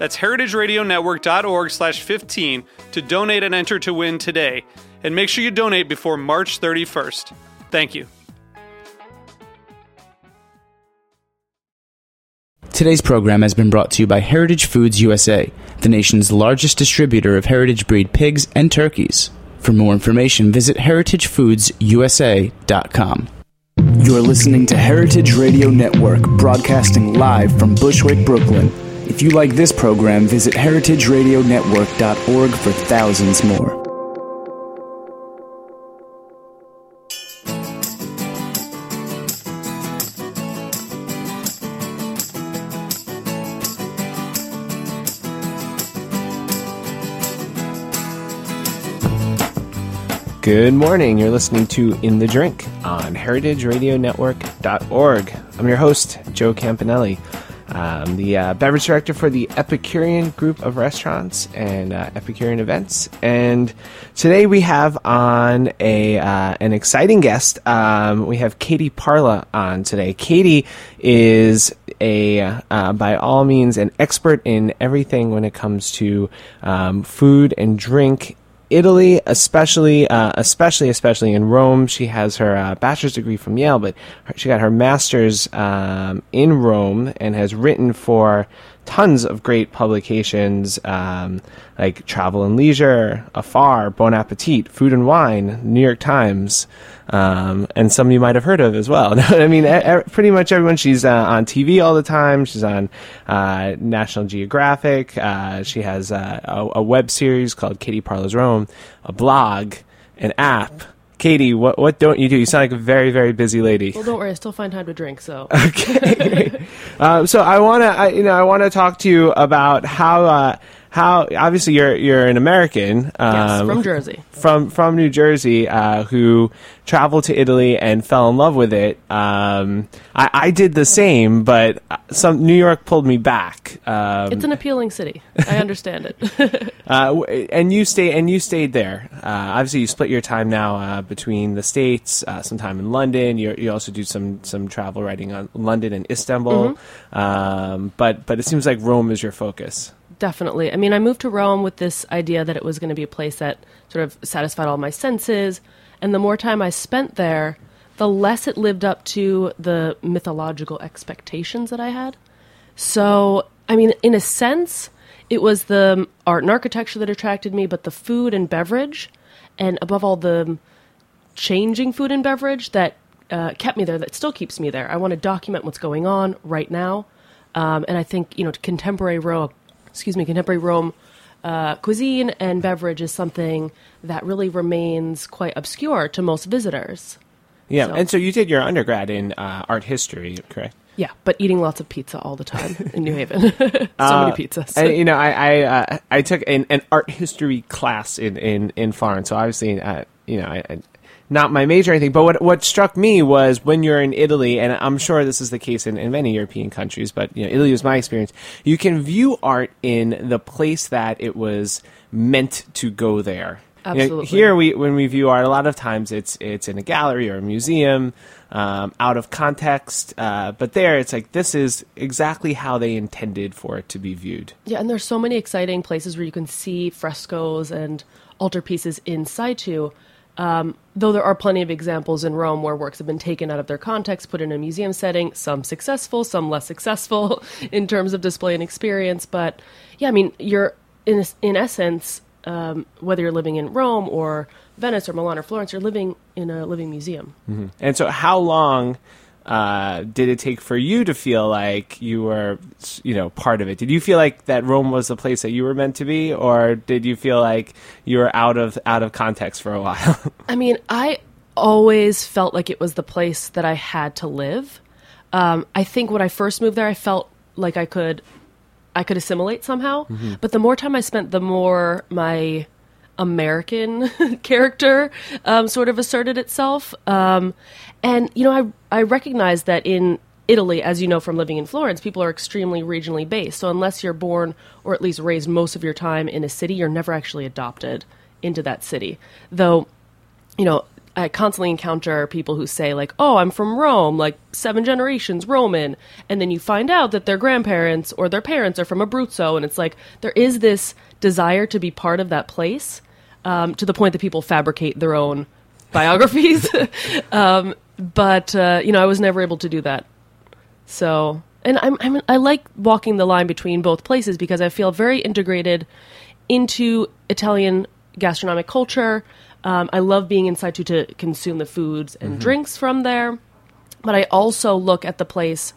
That's heritageradionetwork.org slash 15 to donate and enter to win today. And make sure you donate before March 31st. Thank you. Today's program has been brought to you by Heritage Foods USA, the nation's largest distributor of heritage breed pigs and turkeys. For more information, visit heritagefoodsusa.com. You're listening to Heritage Radio Network, broadcasting live from Bushwick, Brooklyn. If you like this program, visit heritageradionetwork.org for thousands more. Good morning. You're listening to In the Drink on heritageradionetwork.org. I'm your host, Joe Campanelli. I'm the uh, beverage director for the Epicurean group of restaurants and uh, Epicurean events. And today we have on a uh, an exciting guest. Um, we have Katie Parla on today. Katie is a uh, by all means an expert in everything when it comes to um, food and drink Italy, especially, uh, especially, especially in Rome. She has her uh, bachelor's degree from Yale, but her, she got her master's um, in Rome and has written for tons of great publications um, like Travel and Leisure, Afar, Bon Appetit, Food and Wine, New York Times, um, and some you might have heard of as well. I mean, e- pretty much everyone. She's uh, on TV all the time. She's on uh, National Geographic. Uh, she has uh, a, a, web series called Katie Parla's Rome, a blog, an app. Katie, what what don't you do? You sound like a very very busy lady. Well, don't worry, I still find time to drink. So okay. um, so I want to, I, you know, I want to talk to you about how uh, how obviously you're you're an American um, yes, from Jersey, from from New Jersey, uh, who traveled to Italy and fell in love with it. Um, I, I, did the same, but some New York pulled me back. Um, it's an appealing city. I understand it. uh, and you stay and you stayed there. Uh, obviously, you split your time now uh, between the states. Uh, some time in London. You, you also do some some travel writing on London and Istanbul. Mm-hmm. Um, but but it seems like Rome is your focus definitely. I mean, I moved to Rome with this idea that it was going to be a place that sort of satisfied all my senses. And the more time I spent there, the less it lived up to the mythological expectations that I had. So, I mean, in a sense, it was the art and architecture that attracted me, but the food and beverage, and above all, the changing food and beverage that uh, kept me there, that still keeps me there. I want to document what's going on right now. Um, and I think, you know, contemporary Rome, excuse me, contemporary Rome uh, cuisine and beverage is something that really remains quite obscure to most visitors. Yeah, so. and so you did your undergrad in uh, art history, correct? Yeah, but eating lots of pizza all the time in New Haven. so uh, many pizzas. And, you know, I I, uh, I took an, an, art history class in in, in Florence, so obviously, uh, you know, I, not my major or anything. But what what struck me was when you're in Italy, and I'm sure this is the case in, in many European countries, but you know, Italy was my experience. You can view art in the place that it was meant to go there. Absolutely. You know, here, we when we view art, a lot of times it's it's in a gallery or a museum, um, out of context. Uh, but there, it's like this is exactly how they intended for it to be viewed. Yeah, and there's so many exciting places where you can see frescoes and altarpieces in situ. Um, though there are plenty of examples in Rome where works have been taken out of their context, put in a museum setting, some successful, some less successful in terms of display and experience. But yeah, I mean, you're in in essence um, whether you're living in Rome or Venice or Milan or Florence, you're living in a living museum. And so, how long uh, did it take for you to feel like you were, you know, part of it? Did you feel like that Rome was the place that you were meant to be, or did you feel like you were out of out of context for a while? I mean, I always felt like it was the place that I had to live. Um, I think when I first moved there, I felt like I could, I could assimilate somehow. But the more time I spent, the more my American character um, sort of asserted itself. Um, and you know, I I recognize that in Italy, as you know from living in Florence, people are extremely regionally based. So unless you're born or at least raised most of your time in a city, you're never actually adopted into that city. Though, you know, I constantly encounter people who say like, "Oh, I'm from Rome, like seven generations Roman," and then you find out that their grandparents or their parents are from Abruzzo, and it's like there is this desire to be part of that place um, to the point that people fabricate their own biographies. um, but uh, you know, I was never able to do that. So, and I'm, I'm I like walking the line between both places because I feel very integrated into Italian gastronomic culture. Um, I love being inside to to consume the foods and drinks from there, but I also look at the place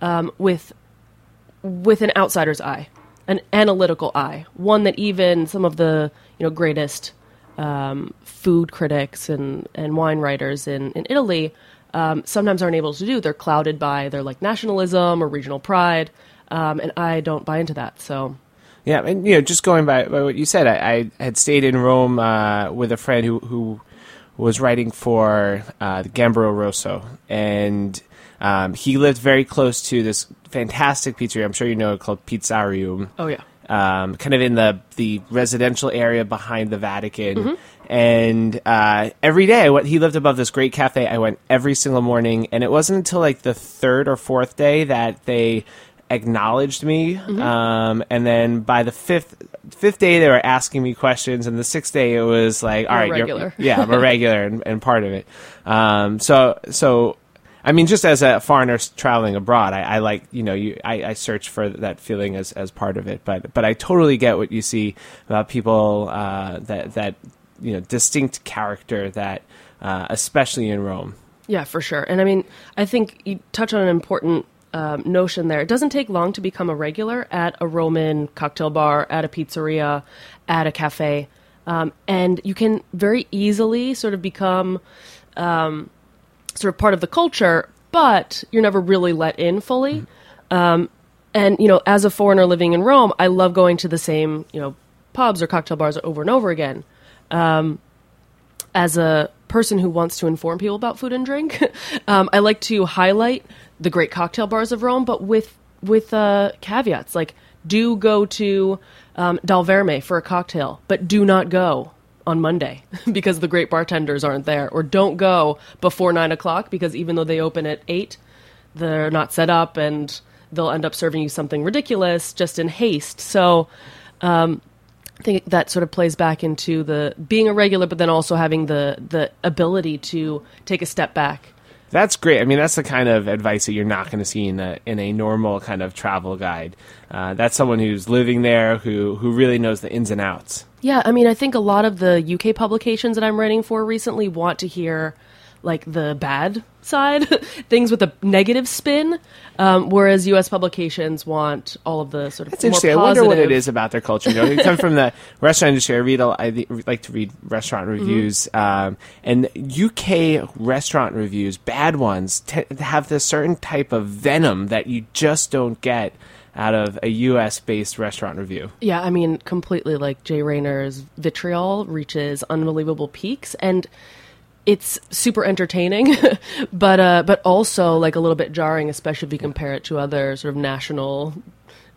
um, with with an outsider's eye, an analytical eye, one that even some of the you know greatest um, food critics and, and wine writers in, in Italy um, sometimes aren't able to do. They're clouded by their like nationalism or regional pride, um, and I don't buy into that. So Yeah, and you know, just going by, by what you said, I, I had stayed in Rome uh, with a friend who who was writing for uh, the Gambero Rosso, and um, he lived very close to this fantastic pizzeria. I'm sure you know it called Pizzarium. oh yeah. Um, kind of in the the residential area behind the Vatican. And uh, every day, what he lived above this great cafe. I went every single morning, and it wasn't until like the third or fourth day that they acknowledged me. Um, and then by the fifth fifth day, they were asking me questions, and the sixth day, it was like, all You're right, regular. You're, yeah, I'm a regular and, and part of it. Um, so so I mean, just as a foreigner traveling abroad, I, I like you know you I, I search for that feeling as, as part of it. But but I totally get what you see about people uh, that that you know distinct character that uh, especially in Rome. Yeah, for sure. And I mean, I think you touch on an important um, notion there. It doesn't take long to become a regular at a Roman cocktail bar, at a pizzeria, at a cafe. Um, and you can very easily sort of become um, sort of part of the culture, but you're never really let in fully. Um, and, you know, as a foreigner living in Rome, I love going to the same, you know, pubs or cocktail bars over and over again as a person who wants to inform people about food and drink, um, I like to highlight the great cocktail bars of Rome, but with with uh, caveats. Like, do go to um, Dal Verme for a cocktail, but do not go on Monday because the great bartenders aren't there, or don't go before nine o'clock because even though they open at eight, they're not set up and they'll end up serving you something ridiculous just in haste. So. I think that sort of plays back into the being a regular, but then also having the the ability to take a step back. That's great. I mean, that's the kind of advice that you're not going to see in a in a normal kind of travel guide. Uh, that's someone who's living there, who who really knows the ins and outs. Yeah, I mean, I think a lot of the UK publications that I'm writing for recently want to hear like the bad side, things with a negative spin, um, whereas US publications want all of the sort of more interesting. I positive. wonder what it is about their culture. You know, you come from the restaurant industry. I read. a- I like to read restaurant Mm-hmm. reviews, um, and UK restaurant reviews, bad ones, t- have this certain type of venom that you just don't get out of a US based restaurant review. Yeah, I mean, completely like Jay Rayner's vitriol reaches unbelievable peaks, and it's super entertaining, but uh, but also like a little bit jarring, especially if you compare it to other sort of national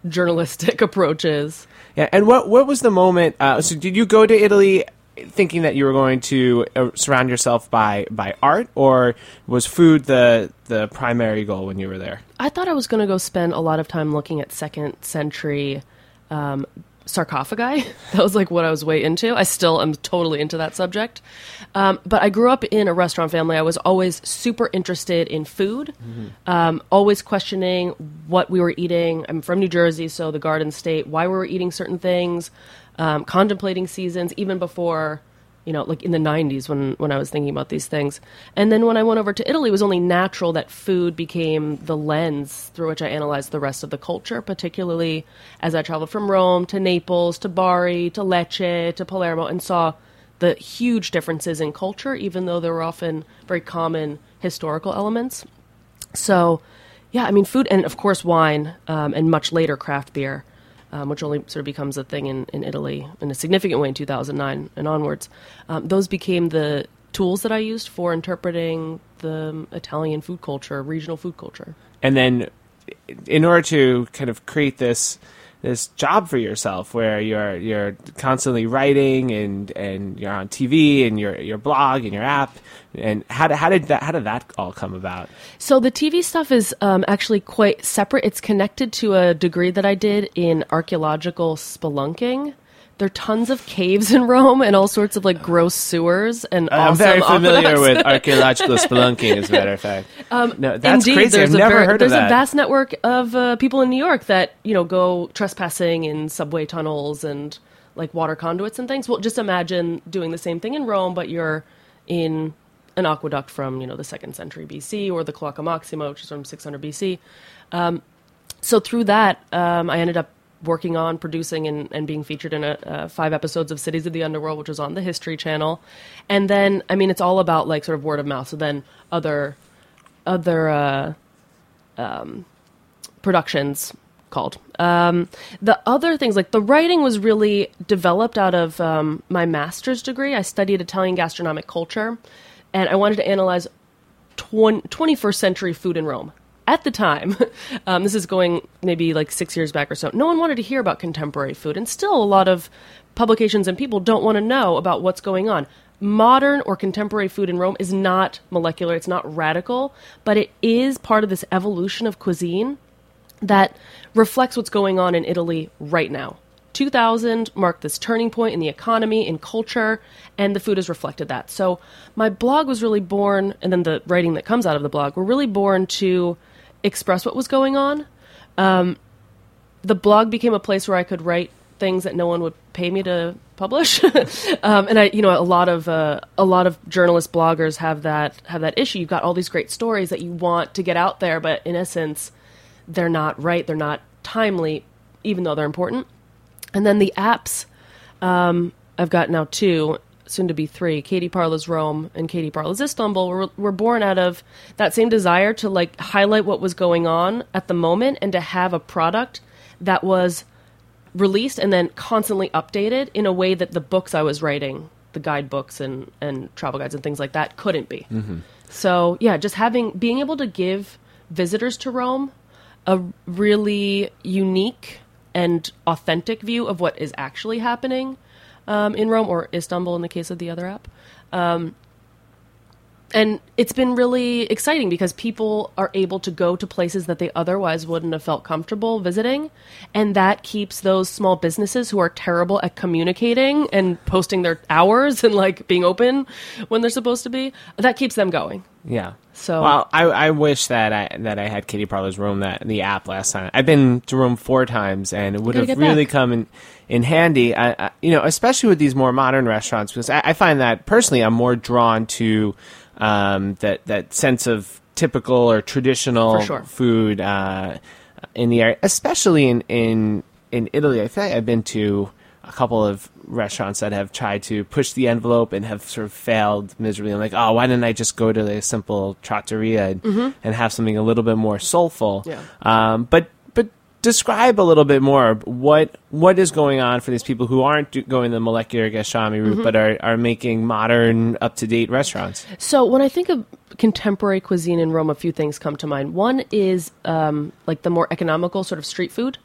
journalistic approaches. Yeah, and what what was the moment? Uh, so, did you go to Italy thinking that you were going to uh, surround yourself by by art, or was food the the primary goal when you were there? I thought I was going to go spend a lot of time looking at second century um, sarcophagi. that was like what I was way into. I still am totally into that subject. Um, but I grew up in a restaurant family. I was always super interested in food, um, always questioning what we were eating. I'm from New Jersey, so the Garden State, why were we were eating certain things. Um, contemplating seasons, even before you know, like in the 90s when, when I was thinking about these things. And then when I went over to Italy, it was only natural that food became the lens through which I analyzed the rest of the culture, particularly as I traveled from Rome to Naples to Bari to Lecce to Palermo and saw the huge differences in culture, even though there were often very common historical elements. So, yeah, I mean, food and of course wine um, and much later craft beer um, which only sort of becomes a thing in, in Italy in a significant way in 2009 and onwards, um, those became the tools that I used for interpreting the Italian food culture, regional food culture. And then, in order to kind of create this this job for yourself where you're you're constantly writing and and you're on TV and your your blog and your app and how did, how did that how did that all come about? So the TV stuff is um, actually quite separate. It's connected to a degree that I did in archaeological spelunking there are tons of caves in Rome and all sorts of like gross sewers and I'm awesome very familiar aqueducts. with archaeological spelunking, as a matter of fact. Um, no, that's Indeed, crazy. I've never heard of that. There's a vast network of uh, people in New York that you know go trespassing in subway tunnels and like water conduits and things. Well, just imagine doing the same thing in Rome, but you're in an aqueduct from you know the second century BC or the Cloaca Maxima, which is from 600 BC. Um, so through that, um, I ended up working on producing and, and being featured in a, uh, five episodes of Cities of the Underworld, which was on the History Channel. And then, I mean, it's all about like sort of word of mouth. So then other other uh, um, productions called. Um, the other things, like the writing, was really developed out of um, my master's degree. I studied Italian gastronomic culture, and I wanted to analyze 20, 21st century food in Rome. At the time, um, this is going maybe like six years back or so, no one wanted to hear about contemporary food, and still a lot of publications and people don't want to know about what's going on. Modern or contemporary food in Rome is not molecular, it's not radical, but it is part of this evolution of cuisine that reflects what's going on in Italy right now. 2000 marked this turning point in the economy, in culture, and the food has reflected that. So my blog was really born, and then the writing that comes out of the blog were really born to express what was going on. Um, the blog became a place where I could write things that no one would pay me to publish, um, and I, you know, a lot of uh, a lot of journalist bloggers have that have that issue. You've got all these great stories that you want to get out there, but in essence, they're not right, they're not timely, even though they're important. And then the apps, um, I've got now two, soon to be three. Katie Parla's Rome and Katie Parla's Istanbul were, were born out of that same desire to like highlight what was going on at the moment and to have a product that was released and then constantly updated in a way that the books I was writing, the guidebooks and, and travel guides and things like that, couldn't be. Mm-hmm. So yeah, just having being able to give visitors to Rome a really unique and authentic view of what is actually happening um, in Rome or Istanbul in the case of the other app. Um, and it's been really exciting because people are able to go to places that they otherwise wouldn't have felt comfortable visiting. And that keeps those small businesses who are terrible at communicating and posting their hours and like being open when they're supposed to be, that keeps them going. Yeah. So- well, I, I wish that I that I had Katie Parla's Rome that the app last time. I've been to Rome four times, and it would have really back. come in in handy. I, I, you know, especially with these more modern restaurants, because I, I find that personally, I'm more drawn to um, that that sense of typical or traditional sure. food uh, in the area, especially in in in Italy. I feel like I've been to a couple of restaurants that have tried to push the envelope and have sort of failed miserably. I'm like, oh, why didn't I just go to a simple trattoria and, and have something a little bit more soulful? Yeah. Um, but describe a little bit more what what is going on for these people who aren't do, going the molecular gastronomy route, but are, are making modern, up to date restaurants. So when I think of contemporary cuisine in Rome, a few things come to mind. One is um, like the more economical sort of street food,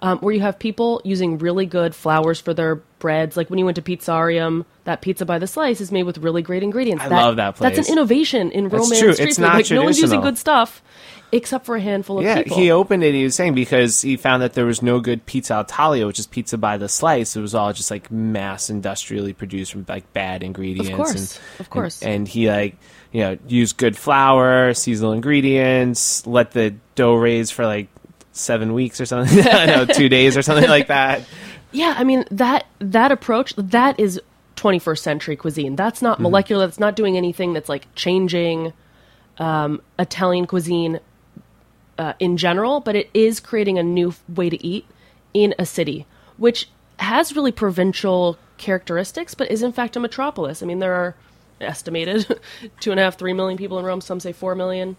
um, where you have people using really good flours for their breads. Like when you went to Pizzarium, that pizza by the slice is made with really great ingredients. I love that place That's an innovation in That's Roman true. street It's food. not like no one's using good stuff, except for a handful of Yeah, people. he opened it. He was saying because he found that there was no good pizza al taglio, which is pizza by the slice. It was all just like mass industrially produced from like bad ingredients. Of course, and, of course. And, and he like you know used good flour, seasonal ingredients, let the dough raise for like seven weeks or something. no, two days or something like that. Yeah, I mean that that approach that is 21st century cuisine. That's not molecular. That's not doing anything that's like changing um, Italian cuisine uh, in general, but it is creating a new way to eat in a city, which has really provincial characteristics, but is in fact a metropolis. I mean, there are estimated two and a half, three million people in Rome. Some say four million,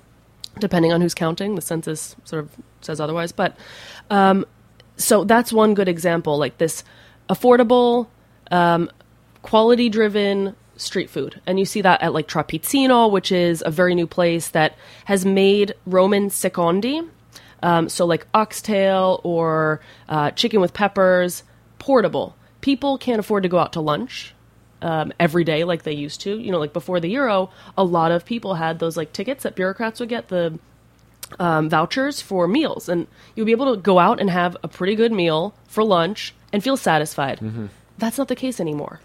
depending on who's counting. The census sort of says otherwise, but um, so that's one good example. Like this affordable, um, quality driven street food. And you see that at like Trapizzino, which is a very new place that has made Roman secondi. Um, so like oxtail or uh, chicken with peppers, portable. People can't afford to go out to lunch um, every day like they used to. You know, like before the euro, a lot of people had those like tickets that bureaucrats would get the um, vouchers for meals, and you'll be able to go out and have a pretty good meal for lunch and feel satisfied. That's not the case anymore.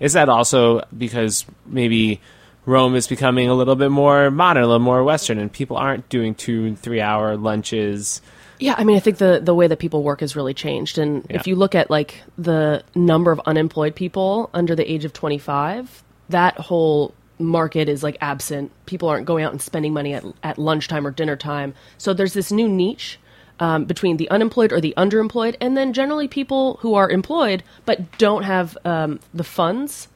Is that also because maybe Rome is becoming a little bit more modern, a little more Western, and people aren't doing two and three hour lunches? Yeah, I mean, I think the the way that people work has really changed, and Yeah. if you look at like the number of unemployed people under the age of twenty five, that whole market is like absent. People aren't going out and spending money at at lunchtime or dinner time. So there's this new niche um, between the unemployed or the underemployed, and then generally people who are employed but don't have um, the funds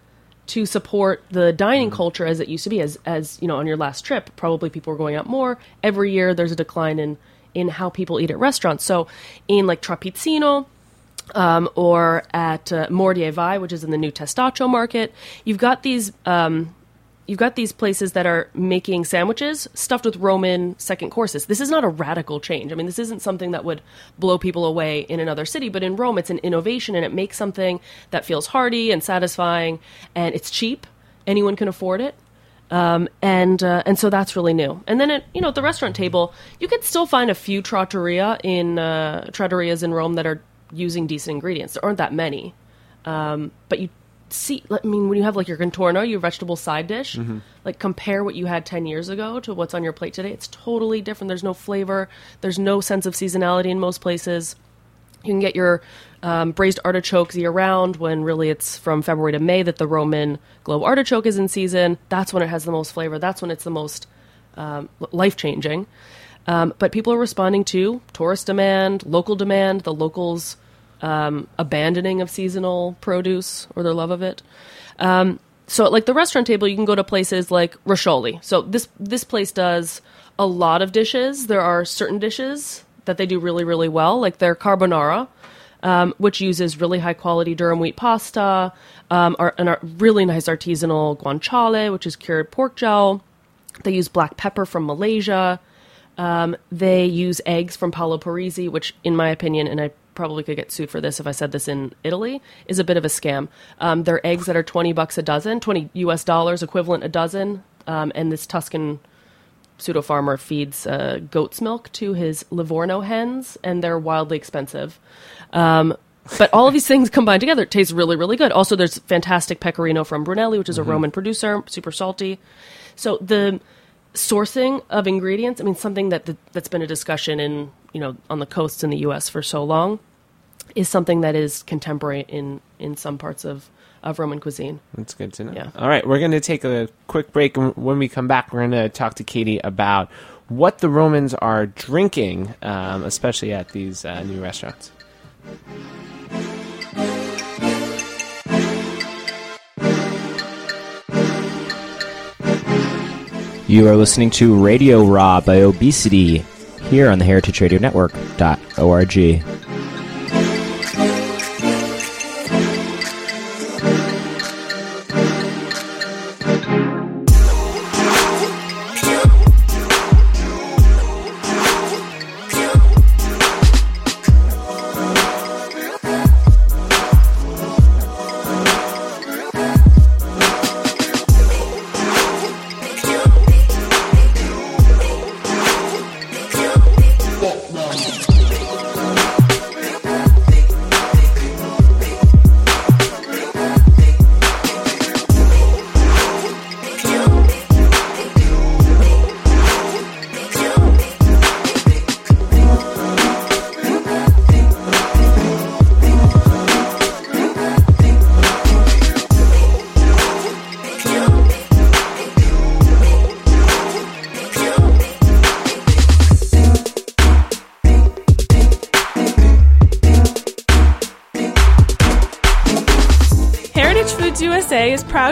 to support the dining culture as it used to be as as you know on your last trip probably people were going out more. Every year there's a decline in in how people eat at restaurants. So in like trapizzino um, or at uh, Mordier Vai, which is in the new Testaccio market, you've got these um, you've got these places that are making sandwiches stuffed with Roman second courses. This is not a radical change. I mean, this isn't something that would blow people away in another city, but in Rome, it's an innovation and it makes something that feels hearty and satisfying, and it's cheap. Anyone can afford it. Um, and uh, and so that's really new. And then at you know at the restaurant table, you could still find a few trattoria in uh, trattorias in Rome that are using decent ingredients. There aren't that many, um, but you see. I mean, when you have like your contorno, your vegetable side dish, like compare what you had ten years ago to what's on your plate today. It's totally different. There's no flavor. There's no sense of seasonality in most places. You can get your um, braised artichokes year round when really it's from February to May that the Roman globe artichoke is in season. That's when it has the most flavor. That's when it's the most um, life changing. Um, but people are responding to tourist demand, local demand, the locals' um, abandoning of seasonal produce or their love of it. Um, so, like the restaurant table, you can go to places like Roscioli. So this this place does a lot of dishes. There are certain dishes that they do really really well, like their carbonara, um, which uses really high quality durum wheat pasta, um, or, and a really nice artisanal guanciale, which is cured pork jowl. They use black pepper from Malaysia. Um, they use eggs from Paolo Parisi, which, in my opinion, and I probably could get sued for this if I said this in Italy, is a bit of a scam. Um, they're eggs that are 20 bucks a dozen, 20 US dollars equivalent a dozen. Um, and this Tuscan pseudo farmer feeds uh, goat's milk to his Livorno hens, and they're wildly expensive. Um, but all of these things combined together taste really, really good. Also, there's fantastic pecorino from Brunelli, which is a Roman producer, super salty. So the sourcing of ingredients, I mean, something that that's been a discussion in you know on the coasts in the U.S. for so long, is something that is contemporary in in some parts of of Roman cuisine. That's good to know. Yeah. All right, we're going to take a quick break. and When we come back, we're going to talk to Katie about what the Romans are drinking, um, especially at these uh, new restaurants. You are listening to Radio Raw by Obey City here on the Heritage Radio Network.org.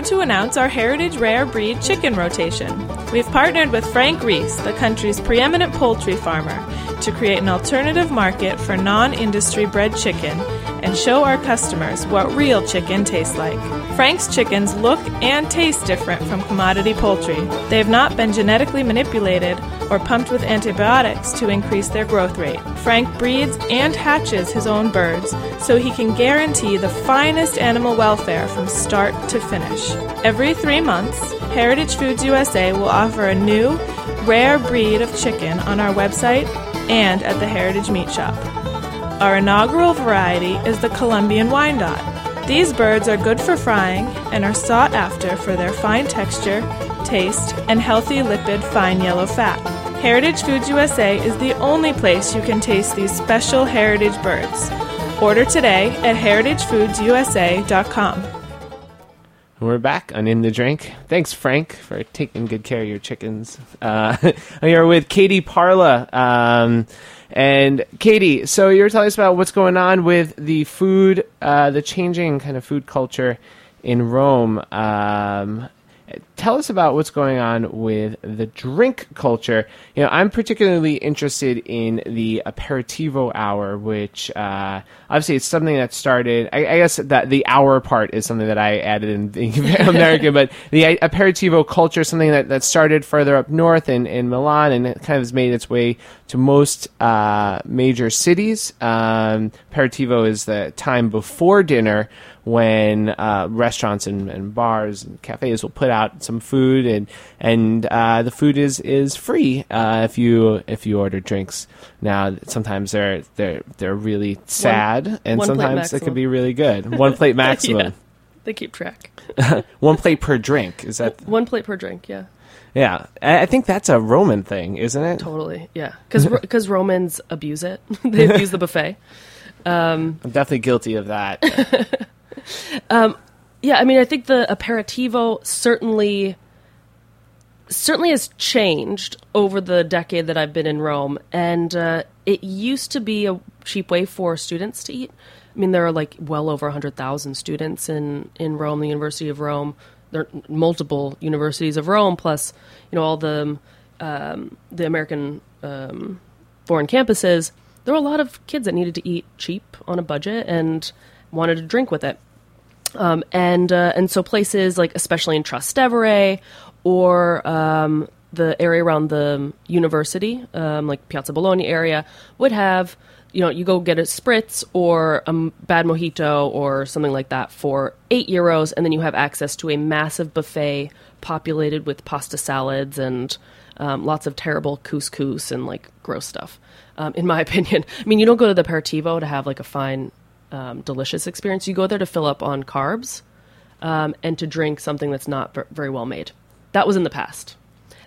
to announce our Heritage Rare Breed chicken rotation. We've partnered with Frank Reese, the country's preeminent poultry farmer, to create an alternative market for non industry bred chicken and show our customers what real chicken tastes like. Frank's chickens look and taste different from commodity poultry. They have not been genetically manipulated or pumped with antibiotics to increase their growth rate. Frank breeds and hatches his own birds so he can guarantee the finest animal welfare from start to finish. Every three months, Heritage Foods USA will offer a new, rare breed of chicken on our website and at the Heritage Meat Shop. Our inaugural variety is the Columbian Wyandotte. These birds are good for frying and are sought after for their fine texture, taste, and healthy lipid fine yellow fat. Heritage Foods USA is the only place you can taste these special heritage birds. Order today at heritagefoodsusa.com. We're back on In the Drink. Thanks, Frank, for taking good care of your chickens. Uh, here with Katie Parla. Um, and Katie, so you were telling us about what's going on with the food, uh, the changing kind of food culture in Rome. Um, tell us about what's going on with the drink culture. You know, I'm particularly interested in the aperitivo hour, which uh, obviously it's something that started. I, I, guess that the hour part is something that I added in American, but the aperitivo culture something that, that started further up north in, in Milan and it kind of has made its way to most uh, major cities. Um, aperitivo is the time before dinner when uh, restaurants and, and, bars and cafes will put out some food and and uh, the food is is free uh, if you if you order drinks. Now sometimes they're they're they're really sad one, and one sometimes it can be really good. One plate maximum. yeah, they keep track. one plate per drink is that one plate per drink? Yeah. Yeah, I think that's a Roman thing, isn't it? Totally. Yeah, because Romans abuse it. they abuse the buffet. Um, I'm definitely guilty of that. um, yeah, I mean, I think the aperitivo certainly certainly has changed over the decade that I've been in Rome, and uh, it used to be a cheap way for students to eat. I mean, there are like well over hundred thousand students in in Rome, the University of Rome. There are multiple universities of Rome, plus you know all the um, the American um, foreign campuses. There were a lot of kids that needed to eat cheap on a budget and wanted to drink with it. Um, and uh, and so places like especially in Trastevere or um, the area around the university, um, like Piazza Bologna area, would have you know you go get a spritz or a bad mojito or something like that for eight euros, and then you have access to a massive buffet populated with pasta salads and um, lots of terrible couscous and like gross stuff. Um, in my opinion, I mean, you don't go to the aperitivo to have like a fine um, delicious experience. You go there to fill up on carbs um, and to drink something that's not very well made. That was in the past.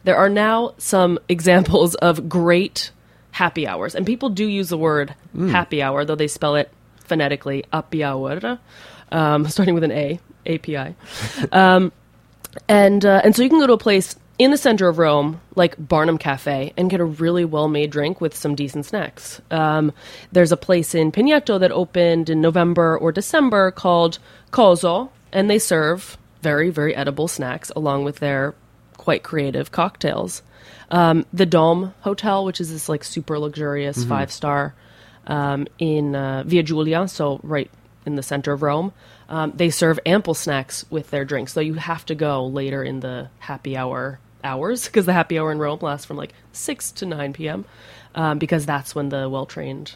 There are now some examples of great happy hours, and people do use the word mm. happy hour, though they spell it phonetically happy hour, um, starting with an A, API. um, and uh, and so you can go to a place in the center of Rome, like Barnum Cafe, and get a really well made drink with some decent snacks. Um, there's a place in Pigneto that opened in November or December called Coso, and they serve very, very edible snacks along with their quite creative cocktails. Um, the Dome Hotel, which is this like super luxurious mm-hmm. five star um, in uh, Via Giulia, so right in the center of Rome. Um, they serve ample snacks with their drinks, so you have to go later in the happy hour hours because the happy hour in Rome lasts from like 6 to 9 p.m. Um, because that's when the well trained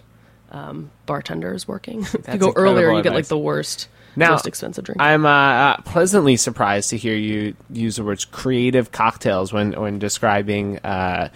um, bartender is working. if you go earlier, you get like the worst. Now, most expensive drink. I'm uh, uh, pleasantly surprised to hear you use the words "creative cocktails" when when describing uh,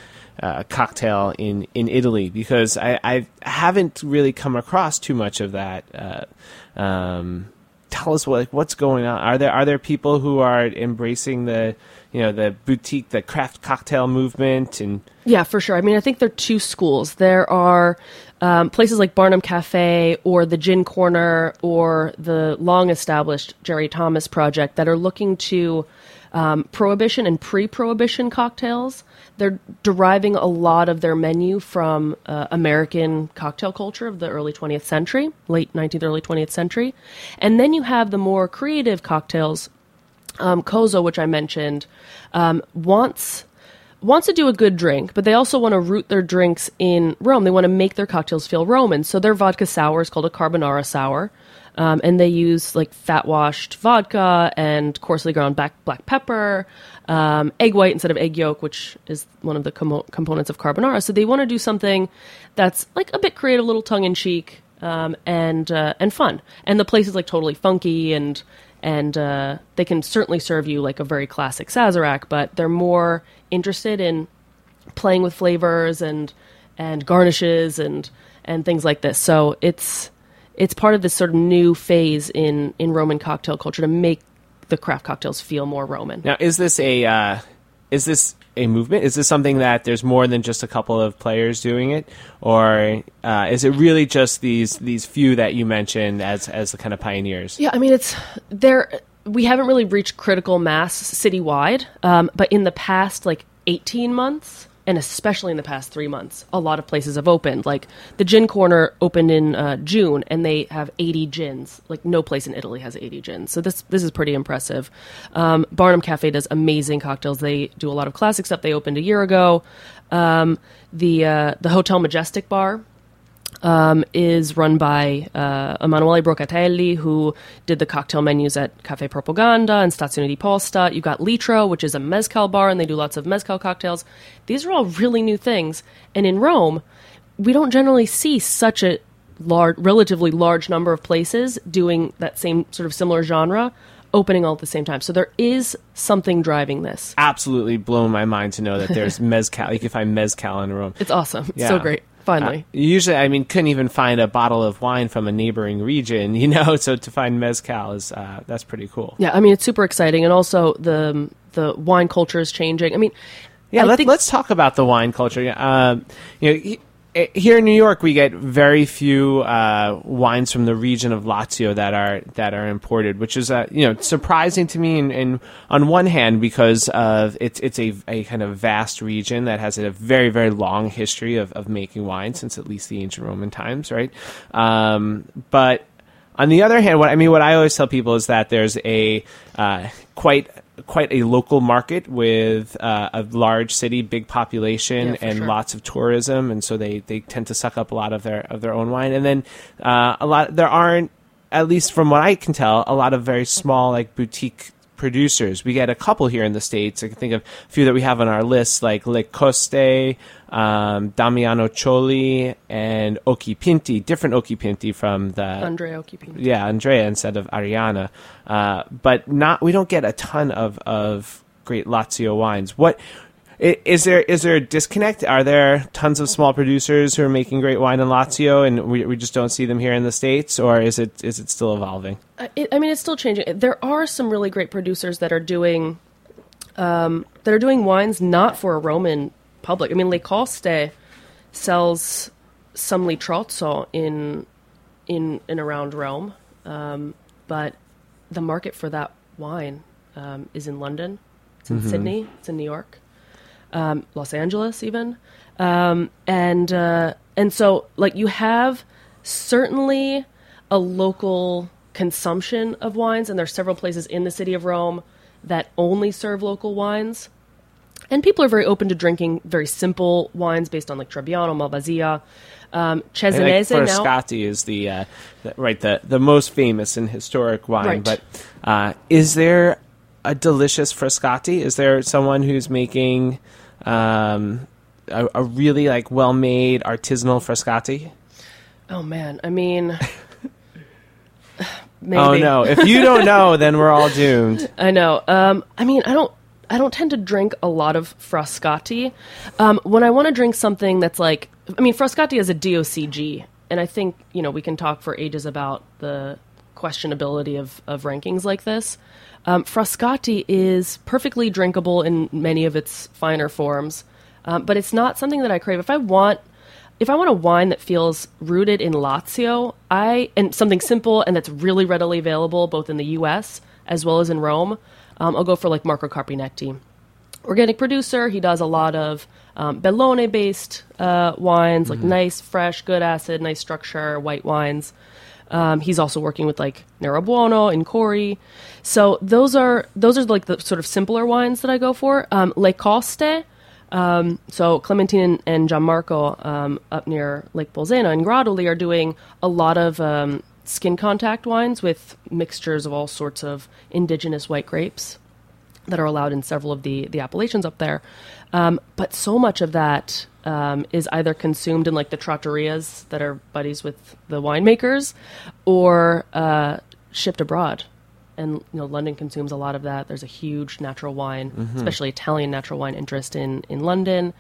uh a cocktail in, in Italy because I, I haven't really come across too much of that. Uh, um, tell us what like, what's going on. Are there are there people who are embracing the you know the boutique, the craft cocktail movement, and yeah, for sure. I mean, I think there are two schools. There are um, places like Barnum Cafe or the Gin Corner or the long established Jerry Thomas Project that are looking to um, prohibition and pre-prohibition cocktails. They're deriving a lot of their menu from uh, American cocktail culture of the early 20th century, late 19th, early 20th century. And then you have the more creative cocktails um, Coso, which I mentioned, um, wants wants to do a good drink, but they also want to root their drinks in Rome. They want to make their cocktails feel Roman. So their vodka sour is called a carbonara sour. Um, and they use like fat washed vodka and coarsely ground black, black pepper, um, egg white instead of egg yolk, which is one of the com- components of carbonara. So they want to do something that's like a bit creative, a little tongue in cheek, um, and uh, and fun. And the place is like totally funky and and uh, they can certainly serve you like a very classic Sazerac, but they're more interested in playing with flavors and and garnishes and and things like this. So it's it's part of this sort of new phase in in Roman cocktail culture to make the craft cocktails feel more Roman. Now, is this a uh, is this a movement? Is this something that there's more than just a couple of players doing it, or uh, is it really just these these few that you mentioned as as the kind of pioneers? Yeah, I mean it's there. We haven't really reached critical mass citywide, um, but in the past like 18 months, and especially in the past three months, a lot of places have opened. Like the Gin Corner opened in uh, June, and they have 80 gins. Like no place in Italy has 80 gins, so this this is pretty impressive. Um, Barnum Cafe does amazing cocktails. They do a lot of classic stuff. They opened a year ago. Um, the uh, the Hotel Majestic bar um, is run by uh, Emanuele Broccatelli, who did the cocktail menus at Cafe Propaganda and Stazione di Posta. You've got Litro, which is a mezcal bar, and they do lots of mezcal cocktails. These are all really new things. And in Rome, we don't generally see such a large, relatively large number of places doing that same sort of similar genre opening all at the same time. So there is something driving this. Absolutely blown my mind to know that there's mezcal. You can find mezcal in Rome. It's awesome. It's Yeah. so great. Finally. Uh, usually, I mean, couldn't even find a bottle of wine from a neighboring region, you know. So to find mezcal is uh, that's pretty cool. Yeah, I mean it's super exciting, and also the the wine culture is changing. I mean, Yeah, I let, think- let's talk about the wine culture. Um, you know, here in New York, we get very few uh, wines from the region of Lazio that are that are imported, which is uh, you know surprising to me. And, and on one hand, because of it's it's a, a kind of vast region that has a very very long history of, of making wine since at least the ancient Roman times, right? Um, but on the other hand, what I mean, what I always tell people is that there's a uh, quite quite a local market with uh, a large city, big population, Yeah, and sure. lots of tourism, and so they, they tend to suck up a lot of their of their own wine. And then uh, a lot there aren't, at least from what I can tell, a lot of very small like boutique producers. We get a couple here in the states. I can think of a few that we have on our list, like Le Coste, um, Damiano Ciolli, and Occhipinti, different Occhipinti from the Andrea Occhipinti. yeah, Andrea instead of Arianna. Uh, but not we don't get a ton of of great Lazio wines. What is there is there a disconnect? Are there tons of small producers who are making great wine in Lazio, and we, we just don't see them here in the states, or is it is it still evolving? I- It, I mean, it's still changing. There are some really great producers that are doing um, that are doing wines not for a Roman public. I mean, Le Coste sells some Litrozzo in in and around Rome, um, but the market for that wine um, is in London, it's in Sydney, it's in New York, um, Los Angeles, even, um, and uh, and so like you have certainly a local consumption of wines, and there's several places in the city of Rome that only serve local wines. And people are very open to drinking very simple wines based on like Trebbiano, Malvasia, um, Cesanese now. Frascati is the, uh, the right the the most famous and historic wine. Right. But uh, is there a delicious Frascati? Is there someone who's making um, a, a really like well made artisanal Frascati? Oh man, I mean, maybe. Oh no! If you don't know, then we're all doomed. I know. Um, I mean, I don't. I don't tend to drink a lot of Frascati. Um, when I want to drink something that's like, I mean, Frascati is a DOCG, and I think you know we can talk for ages about the questionability of of rankings like this. Um, Frascati is perfectly drinkable in many of its finer forms, um, but it's not something that I crave. If I want if I want a wine that feels rooted in Lazio, I and something simple and that's really readily available both in the U.S. as well as in Rome, um, I'll go for like Marco Carpinetti, organic producer. He does a lot of um, Bellone-based uh, wines, like nice, fresh, good acid, nice structure, white wines. Um, he's also working with like Nero Buono and Cori. So those are those are like the sort of simpler wines that I go for. Um, Le Coste. Um, so Clementine and, and Gianmarco um, up near Lake Bolsena and Gradoli are doing a lot of um, skin contact wines with mixtures of all sorts of indigenous white grapes that are allowed in several of the the appellations up there. Um, but so much of that um, is either consumed in like the trattorias that are buddies with the winemakers, or uh, shipped abroad. And you know, London consumes a lot of that. There's a huge natural wine, especially Italian natural wine interest in in London.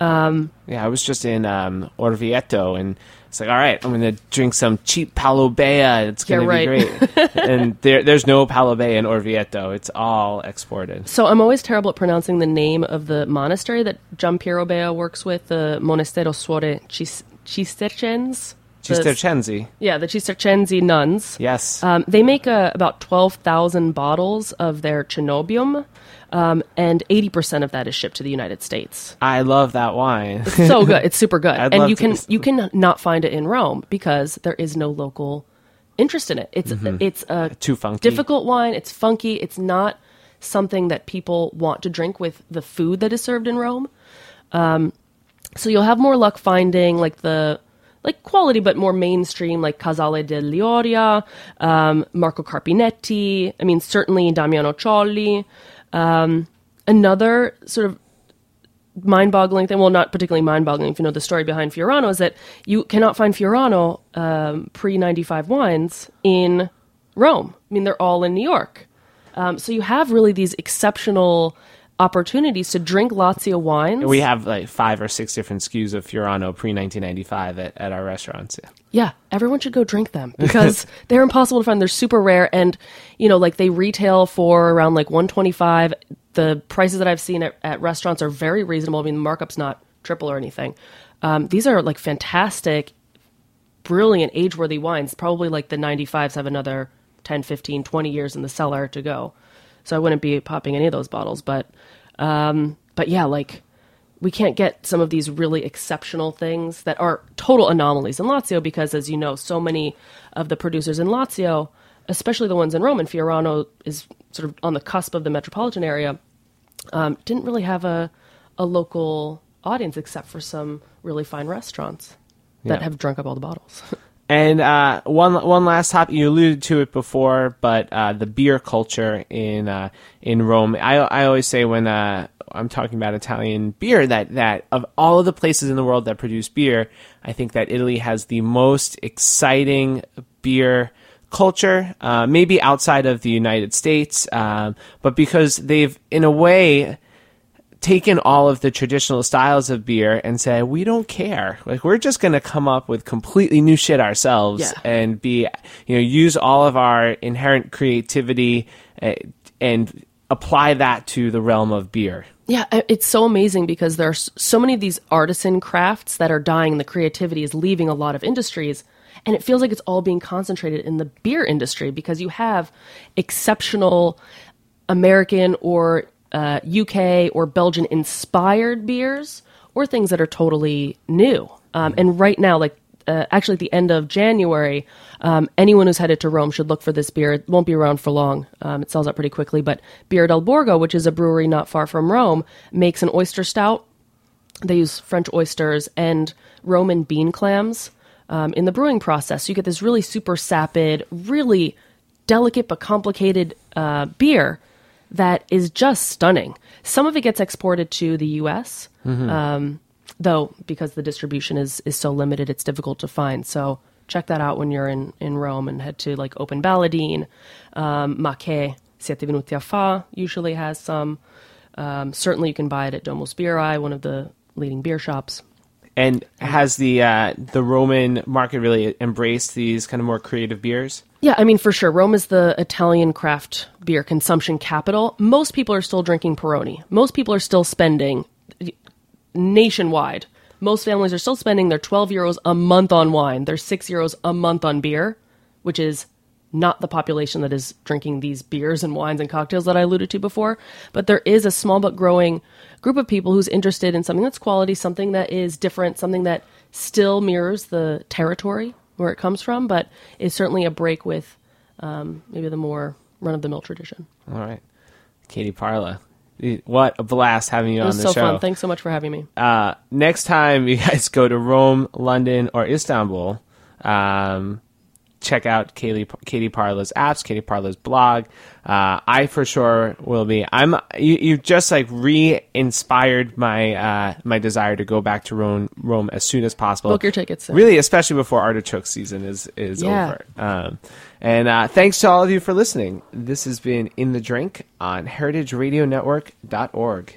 Yeah, I was just in um, Orvieto, and it's like, all right, I'm going to drink some cheap Paolo Bea. It's going to Yeah, be great. and there, there's no Paolo Bea in Orvieto. It's all exported. So I'm always terrible at pronouncing the name of the monastery that Gian Piero Bea works with, the Monastero Suore Cis- Cisterciens. The- Cistercensi. Yeah, the Cistercensi nuns. Yes. Um, they make uh, about 12,000 bottles of their Cenobium, um, and 80% of that is shipped to the United States. I love that wine. it's So good. It's super good. And you can you can not find it in Rome because there is no local interest in it. It's it's a Mm-hmm. Too funky. difficult wine. It's funky. It's not something that people want to drink with the food that is served in Rome. Um, so you'll have more luck finding like the like quality but more mainstream like Casale Lioria, um, Marco Carpinetti. I mean certainly Damiano Ciolli. Um, another sort of mind-boggling thing well not particularly mind-boggling if you know the story behind fiorano is that you cannot find fiorano um, pre-95 wines in rome i mean they're all in new york um, so you have really these exceptional opportunities to drink lazio wines we have like five or six different SKUs of Fiorano pre 1995 at, at our restaurants. Yeah. Yeah, everyone should go drink them because they're impossible to find. They're super rare, and you know, like they retail for around like one twenty five. The prices that I've seen at, at restaurants are very reasonable. I mean, the markup's not triple or anything. Um, these are like fantastic, brilliant, age worthy wines. Probably like the ninety fives have another 10, 15, 20 years in the cellar to go. So I wouldn't be popping any of those bottles, but um, but yeah, like we can't get some of these really exceptional things that are total anomalies in Lazio because, as you know, so many of the producers in Lazio, especially the ones in Rome, and Fiorano is sort of on the cusp of the metropolitan area, um, didn't really have a a local audience except for some really fine restaurants that Yeah. have drunk up all the bottles. And uh, one one last topic you alluded to it before, but uh, the beer culture in uh, in Rome. I I always say when uh, I'm talking about Italian beer that that of all of the places in the world that produce beer, I think that Italy has the most exciting beer culture, uh, maybe outside of the United States, um, but because they've in a way taken all of the traditional styles of beer and said we don't care like we're just going to come up with completely new shit ourselves Yeah. and be you know use all of our inherent creativity uh, and apply that to the realm of beer Yeah, it's so amazing because there are so many of these artisan crafts that are dying. The creativity is leaving a lot of industries. And it feels like it's all being concentrated in the beer industry because you have exceptional American or uh, UK or Belgian inspired beers or things that are totally new. Um, and right now, like uh, actually at the end of January, um, anyone who's headed to Rome should look for this beer. It won't be around for long. Um, it sells out pretty quickly. But Birra del Borgo, which is a brewery not far from Rome, makes an oyster stout. They use French oysters and Roman bean clams um, in the brewing process. So you get this really super sapid, really delicate but complicated uh, beer that is just stunning. Some of it gets exported to the U.S., um, though because the distribution is is so limited, it's difficult to find. So check that out when you're in in Rome and head to like Open Baladin, um, Ma Che, Siete Venuti a Fa usually has some. Um, certainly, you can buy it at Domus Birrae, one of the leading beer shops. and has the uh, the roman market really embraced these kind of more creative beers Yeah, I mean, for sure. Rome is the Italian craft beer consumption capital. Most people are still drinking Peroni. Most people are still spending nationwide. Most families are still spending their 12 euros a month on wine, their 6 euros a month on beer, which is not the population that is drinking these beers and wines and cocktails that I alluded to before. But there is a small but growing group of people who's interested in something that's quality, something that is different, something that still mirrors the territory where it comes from, but is certainly a break with um, maybe the more run of the mill tradition. All right. Katie Parla. What a blast having you It on was the so show. fun. Thanks so much for having me. uh, next time you guys go to Rome, London, or Istanbul, um, check out Katie, Katie Parla's apps, Katie Parla's blog. Uh, I for sure will be. I'm. You, you've just like re-inspired my uh, my desire to go back to Rome, Rome as soon as possible. Book your tickets soon. Really, especially before artichoke season is is Yeah. over. Um, and uh, thanks to all of you for listening. This has been In the Drink on heritageradionetwork.org.